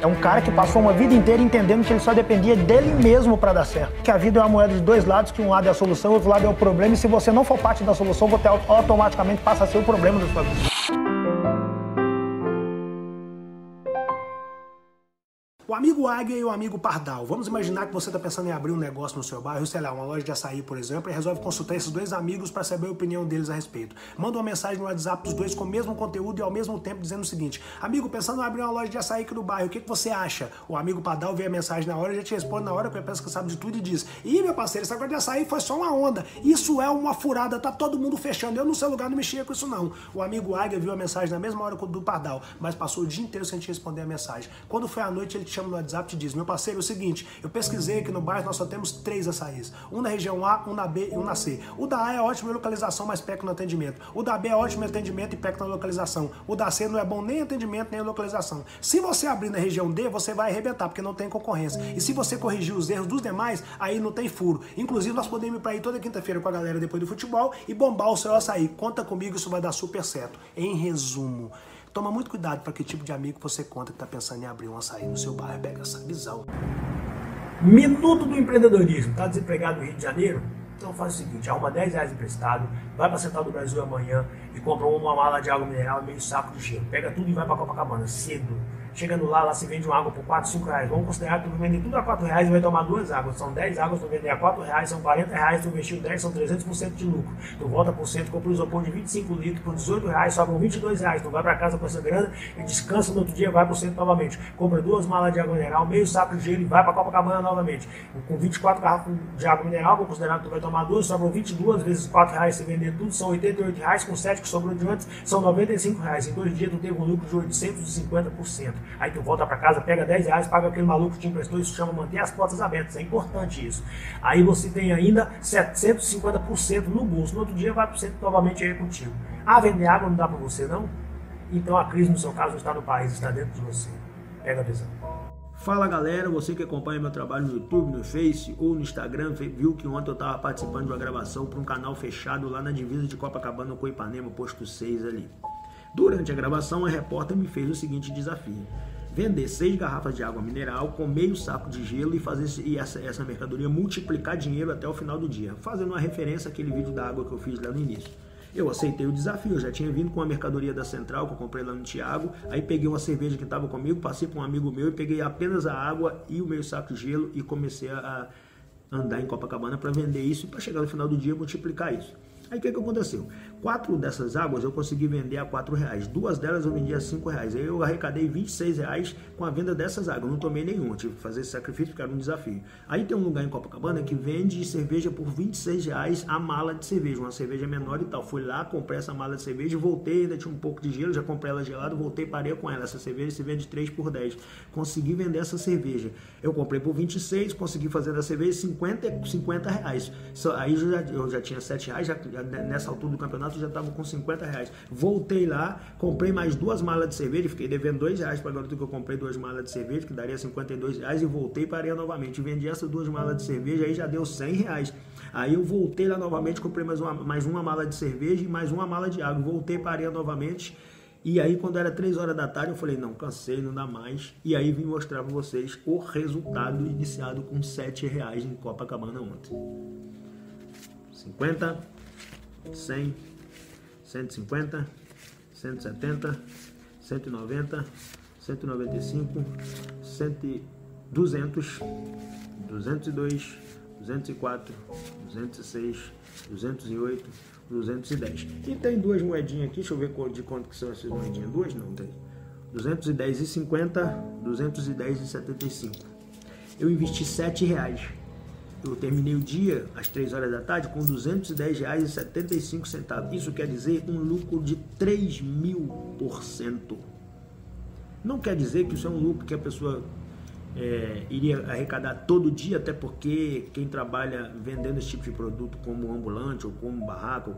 É um cara que passou uma vida inteira entendendo que ele só dependia dele mesmo para dar certo. Que a vida é uma moeda de dois lados, que um lado é a solução, o outro lado é o problema, e se você não for parte da solução, você automaticamente passa a ser o problema da sua vida. O amigo Águia e o amigo Pardal. Vamos imaginar que você está pensando em abrir um negócio no seu bairro, sei lá, uma loja de açaí, por exemplo, e resolve consultar esses dois amigos para saber a opinião deles a respeito. Manda uma mensagem no WhatsApp dos dois com o mesmo conteúdo e ao mesmo tempo dizendo o seguinte: Amigo, pensando em abrir uma loja de açaí aqui no bairro, o que, que você acha? O amigo Pardal vê a mensagem na hora e já te responde na hora, porque pensa que sabe de tudo e diz: Ih, meu parceiro, esse negócio de açaí foi só uma onda. Isso é uma furada, tá todo mundo fechando. Eu no seu lugar não mexia com isso, não. O amigo Águia viu a mensagem na mesma hora do Pardal, mas passou o dia inteiro sem te responder a mensagem. Quando foi à noite, ele te chama no WhatsApp e te diz: meu parceiro, é o seguinte, eu pesquisei que no bairro nós só temos três açaís. Um na região A, um na B e um na C. O da A é ótimo em localização, mas peca no atendimento. O da B é ótimo em atendimento e peca na localização. O da C não é bom nem em atendimento nem em localização. Se você abrir na região D, você vai arrebentar, porque não tem concorrência. E se você corrigir os erros dos demais, aí não tem furo. Inclusive, nós podemos ir para aí toda quinta-feira com a galera depois do futebol e bombar o seu açaí. Conta comigo, isso vai dar super certo. Em resumo, Toma muito cuidado para que tipo de amigo você conta que está pensando em abrir um açaí no seu bairro. Pega essa visão. Minuto do empreendedorismo. Está desempregado no Rio de Janeiro? Então faz o seguinte, arruma 10 reais emprestado, vai para Central do Brasil amanhã e compra uma mala de água mineral e meio saco de gelo. Pega tudo e vai para Copacabana, cedo Chegando lá, lá se vende uma água por 4, 5 reais. Vamos considerar que tu vende tudo a 4 reais e vai tomar duas águas. São 10 águas, tu vender a 4 reais, são 40 reais, tu investiu 10, são 300% de lucro. Tu volta por cento, compra um isopor de 25 litros por 18 reais, sobram 22 reais. Tu vai para casa com essa grana e descansa no outro dia, vai por cento novamente. Compra duas malas de água mineral, meio saco de gelo e vai para Copacabana novamente. Com 24 garrafas de água mineral, vou considerar que tu vai tomar duas, sobram 22 vezes 4 reais, se vender tudo, são 88 reais, com 7 que sobrou de antes, são 95 reais. Em dois dias tu teve um lucro de 850%. Aí tu volta para casa pega 10 reais, paga aquele maluco que te emprestou, isso chama manter as portas abertas, é importante isso. Aí você tem ainda 750% no bolso, no outro dia vai para novamente aí contigo. Ah, vender água não dá para você não? Então a crise no seu caso não está no país, está dentro de você. Pega a visão. Fala galera, você que acompanha meu trabalho no YouTube, no Face ou no Instagram, viu que ontem eu estava participando de uma gravação para um canal fechado lá na divisa de Copacabana com Ipanema, posto 6 ali. Durante a gravação, a repórter me fez o seguinte desafio: vender seis garrafas de água mineral com meio saco de gelo e fazer e essa, essa mercadoria multiplicar dinheiro até o final do dia, fazendo uma referência àquele vídeo da água que eu fiz lá no início. Eu aceitei o desafio, eu já tinha vindo com a mercadoria da Central que eu comprei lá no Tiago, aí peguei uma cerveja que estava comigo, passei para um amigo meu e peguei apenas a água e o meio saco de gelo e comecei a andar em Copacabana para vender isso e para chegar no final do dia multiplicar isso. Aí o que, que aconteceu? Quatro dessas águas eu consegui vender a quatro reais. Duas delas eu vendi a cinco reais. Aí eu arrecadei 26 reais com a venda dessas águas. não tomei nenhuma. Tive que fazer esse sacrifício porque era um desafio. Aí tem um lugar em Copacabana que vende cerveja por 26 reais a mala de cerveja. Uma cerveja menor e tal. Fui lá, comprei essa mala de cerveja, voltei, ainda tinha um pouco de gelo, já comprei ela gelada, voltei, parei com ela. Essa cerveja se vende 3 por 10. Consegui vender essa cerveja. Eu comprei por 26, consegui fazer da cerveja 50, 50 reais. Aí eu já, eu já tinha 7 reais, já, nessa altura do campeonato já estava com 50 reais. Voltei lá, comprei mais duas malas de cerveja, fiquei devendo 2 reais para a garota que eu comprei duas malas de cerveja, que daria 52 reais, e voltei para areia novamente. Vendi essas duas malas de cerveja, aí já deu 100 reais. Aí eu voltei lá novamente, comprei mais uma, mais uma mala de cerveja e mais uma mala de água. Voltei para areia novamente. E aí, quando era 3 horas da tarde, eu falei: não, cansei, não dá mais. E aí vim mostrar para vocês o resultado iniciado com 7 reais em Copacabana ontem. 50, 100, 150, 170, 190, 195, 100, 200, 202, 204, 206, 208, 210. E tem duas moedinhas aqui, deixa eu ver de quanto que são essas moedinhas. Duas não, tem. 210 e 50, 210 e 75. Eu investi 7 reais eu terminei o dia às 3 horas da tarde com R$ 210,75. Isso quer dizer um lucro de 3 mil por cento. Não quer dizer que isso é um lucro que a pessoa é, iria arrecadar todo dia, até porque quem trabalha vendendo esse tipo de produto como ambulante ou como barraco,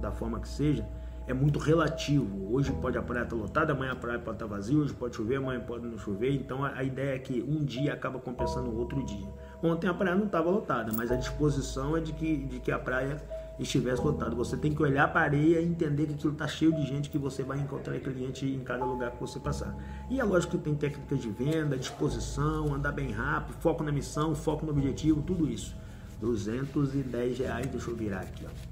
da forma que seja, é muito relativo. Hoje pode a praia estar lotada, amanhã a praia pode estar vazia, hoje pode chover, amanhã pode não chover. Então a, a ideia é que um dia acaba compensando o outro dia. Ontem a praia não estava lotada, mas a disposição é de que, de que a praia estivesse lotado. Você tem que olhar para a areia e entender que aquilo está cheio de gente que você vai encontrar cliente em cada lugar que você passar. E é lógico que tem técnicas de venda, disposição, andar bem rápido, foco na missão, foco no objetivo, tudo isso. 210 reais, deixa eu virar aqui, ó.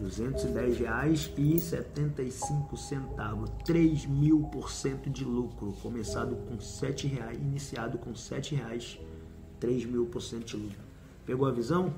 210 reais e 75 centavos, 3 mil por cento de lucro, começado com 7 reais, iniciado com 7 reais, 3 mil por cento de lucro. Pegou a visão?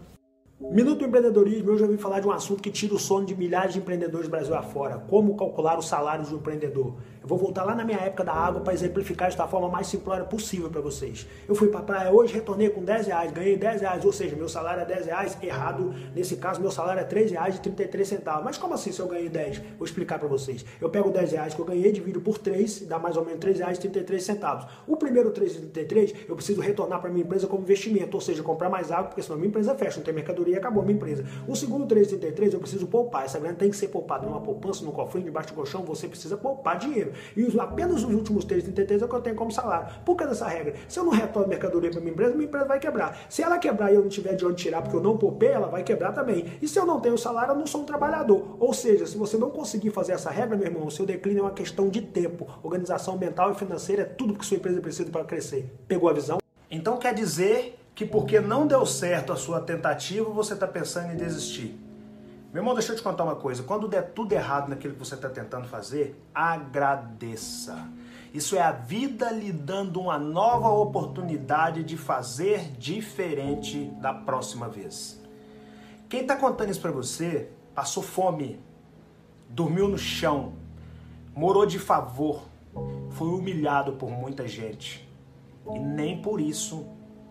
Minuto do Empreendedorismo, eu já ouvi falar de um assunto que tira o sono de milhares de empreendedores do Brasil afora. Como calcular os salários do empreendedor. Vou voltar lá na minha época da água para exemplificar da forma mais simplória possível para vocês. Eu fui para a praia hoje, retornei com 10 reais, ganhei 10 reais, ou seja, meu salário é 10 reais, errado. Nesse caso, meu salário é 3 reais e 33 centavos. Mas como assim se eu ganhei 10? Vou explicar para vocês. Eu pego 10 reais que eu ganhei, divido por 3, dá mais ou menos 3 reais e 33 centavos. O primeiro 3,33 eu preciso retornar para minha empresa como investimento, ou seja, comprar mais água, porque senão minha empresa fecha, não tem mercadoria e acabou minha empresa. O segundo 3,33 eu preciso poupar. Essa grana tem que ser poupada numa poupança, no cofrinho, debaixo do colchão, você precisa poupar dinheiro. E apenas os últimos 3,33 é o que eu tenho como salário. Por que dessa regra? Se eu não retorno mercadoria para minha empresa, minha empresa vai quebrar. Se ela quebrar e eu não tiver de onde tirar porque eu não poupei, ela vai quebrar também. E se eu não tenho salário, eu não sou um trabalhador. Ou seja, se você não conseguir fazer essa regra, meu irmão, o seu declínio é uma questão de tempo. Organização mental e financeira é tudo que sua empresa precisa para crescer. Pegou a visão? Então quer dizer que porque não deu certo a sua tentativa, você está pensando em desistir. Meu irmão, deixa eu te contar uma coisa. Quando der tudo errado naquilo que você está tentando fazer, agradeça. Isso é a vida lhe dando uma nova oportunidade de fazer diferente da próxima vez. Quem está contando isso para você passou fome, dormiu no chão, morou de favor, foi humilhado por muita gente. E nem por isso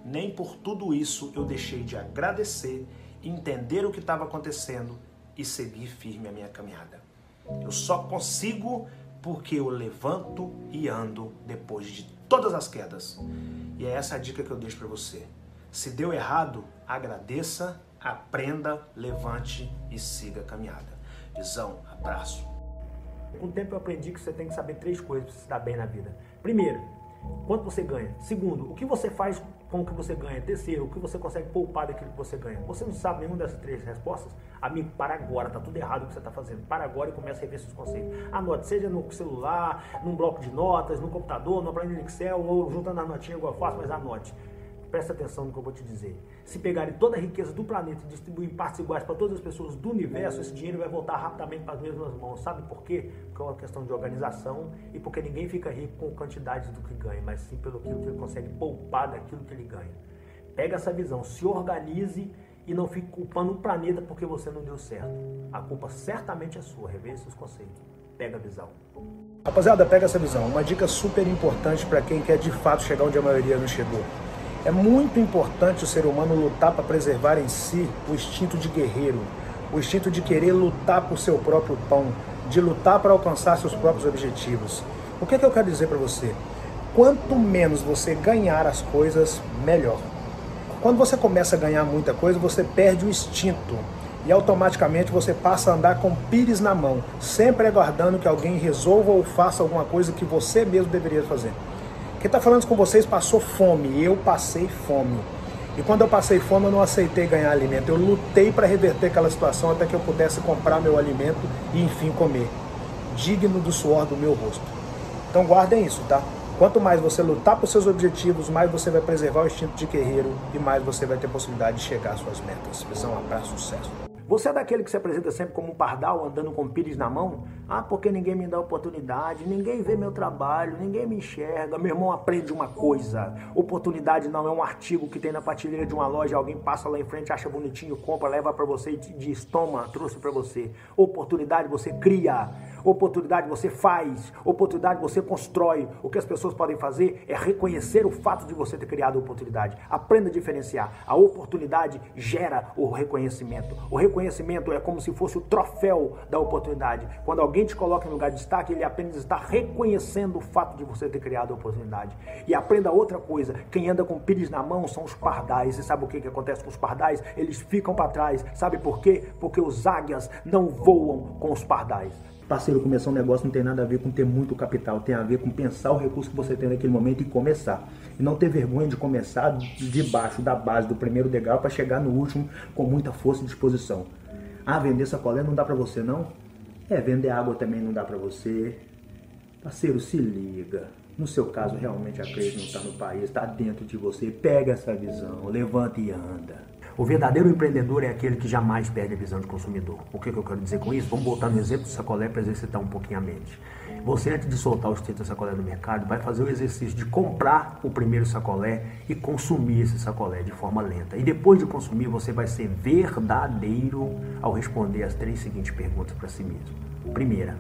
nem por tudo isso eu deixei de agradecer, entender o que estava acontecendo e seguir firme a minha caminhada. Eu só consigo porque eu levanto e ando depois de todas as quedas. E é essa a dica que eu deixo para você. Se deu errado, agradeça, aprenda, levante e siga a caminhada. Visão, abraço. Com o tempo eu aprendi que você tem que saber três coisas para se dar bem na vida. Primeiro, quanto você ganha. Segundo, o que você faz com o que você ganha. Terceiro, o que você consegue poupar daquilo que você ganha. Você não sabe nenhuma dessas três respostas? Amigo, para agora, tá tudo errado o que você está fazendo. Para agora e comece a rever seus conceitos. Anote, seja no celular, num bloco de notas, no computador, no planilha Excel, ou juntando as notinhas igual eu faço, mas anote. Presta atenção no que eu vou te dizer. Se pegarem toda a riqueza do planeta e distribuir em partes iguais para todas as pessoas do universo, esse dinheiro vai voltar rapidamente para as mesmas mãos. Sabe por quê? Porque é uma questão de organização e porque ninguém fica rico com quantidade do que ganha, mas sim pelo que ele consegue poupar daquilo que ele ganha. Pega essa visão, se organize e não fique culpando o planeta porque você não deu certo. A culpa certamente é sua. Reveja seus conceitos. Pega a visão. Rapaziada, pega essa visão. Uma dica super importante para quem quer de fato chegar onde a maioria não chegou. É muito importante o ser humano lutar para preservar em si o instinto de guerreiro, o instinto de querer lutar por seu próprio pão, de lutar para alcançar seus próprios objetivos. O que, é que eu quero dizer para você? Quanto menos você ganhar as coisas, melhor. Quando você começa a ganhar muita coisa, você perde o instinto e automaticamente você passa a andar com pires na mão, sempre aguardando que alguém resolva ou faça alguma coisa que você mesmo deveria fazer. Quem está falando com vocês passou fome, eu passei fome. E quando eu passei fome, eu não aceitei ganhar alimento. Eu lutei para reverter aquela situação até que eu pudesse comprar meu alimento e enfim comer, digno do suor do meu rosto. Então guardem isso, tá? Quanto mais você lutar por seus objetivos, mais você vai preservar o instinto de guerreiro e mais você vai ter possibilidade de chegar às suas metas. Visão, um abraço, sucesso. Você é daquele que se apresenta sempre como um pardal andando com pires na mão? Ah, porque ninguém me dá oportunidade, ninguém vê meu trabalho, ninguém me enxerga. Meu irmão aprende uma coisa: oportunidade não é um artigo que tem na prateleira de uma loja, alguém passa lá em frente, acha bonitinho, compra, leva para você e diz: toma, trouxe para você. Oportunidade você cria. Oportunidade você faz, oportunidade você constrói. O que as pessoas podem fazer é reconhecer o fato de você ter criado a oportunidade. Aprenda a diferenciar. A oportunidade gera o reconhecimento. O reconhecimento é como se fosse o troféu da oportunidade. Quando alguém te coloca em lugar de destaque, ele apenas está reconhecendo o fato de você ter criado a oportunidade. E aprenda outra coisa: quem anda com pires na mão são os pardais. E sabe o que, que acontece com os pardais? Eles ficam para trás. Sabe por quê? Porque os águias não voam com os pardais. Parceiro, começar um negócio não tem nada a ver com ter muito capital, tem a ver com pensar o recurso que você tem naquele momento e começar. E não ter vergonha de começar de baixo, da base, do primeiro degrau, para chegar no último com muita força e disposição. Ah, vender sacolé não dá para você não? É, vender água também não dá para você. Parceiro, se liga. No seu caso, realmente a crise não está no país, está dentro de você. Pega essa visão, levanta e anda. O verdadeiro empreendedor é aquele que jamais perde a visão de consumidor. O que, que eu quero dizer com isso? Vamos voltar no exemplo do sacolé para exercitar um pouquinho a mente. Você, antes de soltar os 30 sacolé no mercado, vai fazer o exercício de comprar o primeiro sacolé e consumir esse sacolé de forma lenta. E depois de consumir, você vai ser verdadeiro ao responder as três seguintes perguntas para si mesmo. Primeira,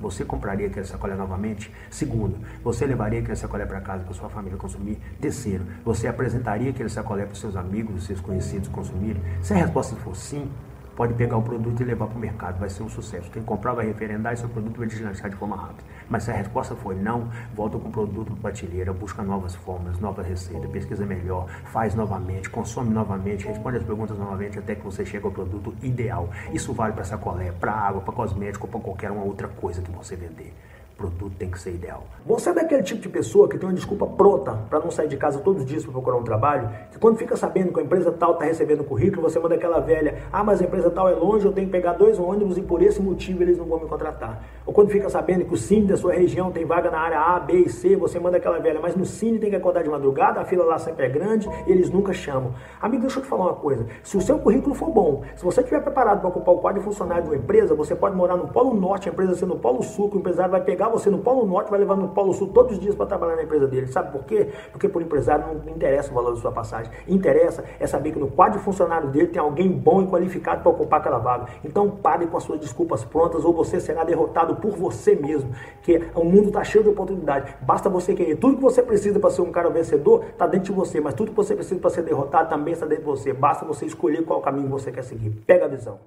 você compraria aquele sacolé novamente? Segundo, você levaria aquele sacolé para casa para sua família consumir? Terceiro, você apresentaria aquele sacolé para seus amigos, seus conhecidos consumirem? Se a resposta for sim, pode pegar o produto e levar para o mercado, vai ser um sucesso. Quem comprar vai referendar e seu produto vai deslanchar de forma rápida. Mas se a resposta for não, volta com o produto para prateleira, busca novas formas, novas receitas, pesquisa melhor, faz novamente, consome novamente, responde as perguntas novamente até que você chegue ao produto ideal. Isso vale para sacolé, para água, para cosmético, para qualquer uma outra coisa que você vender. Produto tem que ser ideal. Você é daquele tipo de pessoa que tem uma desculpa pronta para não sair de casa todos os dias para procurar um trabalho? Que quando fica sabendo que a empresa tal está recebendo currículo, você manda aquela velha: ah, mas a empresa tal é longe, eu tenho que pegar dois ônibus e por esse motivo eles não vão me contratar. Ou quando fica sabendo que o Cine da sua região tem vaga na área A, B e C, você manda aquela velha: mas no Cine tem que acordar de madrugada, a fila lá sempre é grande e eles nunca chamam. Amigo, deixa eu te falar uma coisa: se o seu currículo for bom, se você estiver preparado para ocupar o quadro de funcionário de uma empresa, você pode morar no Polo Norte, a empresa ser no Polo Sul, que o empresário vai pegar você no Polo Norte, vai levar no Polo Sul todos os dias para trabalhar na empresa dele. Sabe por quê? Porque por empresário não interessa o valor da sua passagem. Interessa é saber que no quadro de funcionário dele tem alguém bom e qualificado para ocupar aquela vaga. Então pare com as suas desculpas prontas ou você será derrotado por você mesmo. Que o mundo está cheio de oportunidade. Basta você querer. Tudo que você precisa para ser um cara vencedor está dentro de você, mas tudo que você precisa para ser derrotado também está dentro de você. Basta você escolher qual caminho você quer seguir. Pega a visão.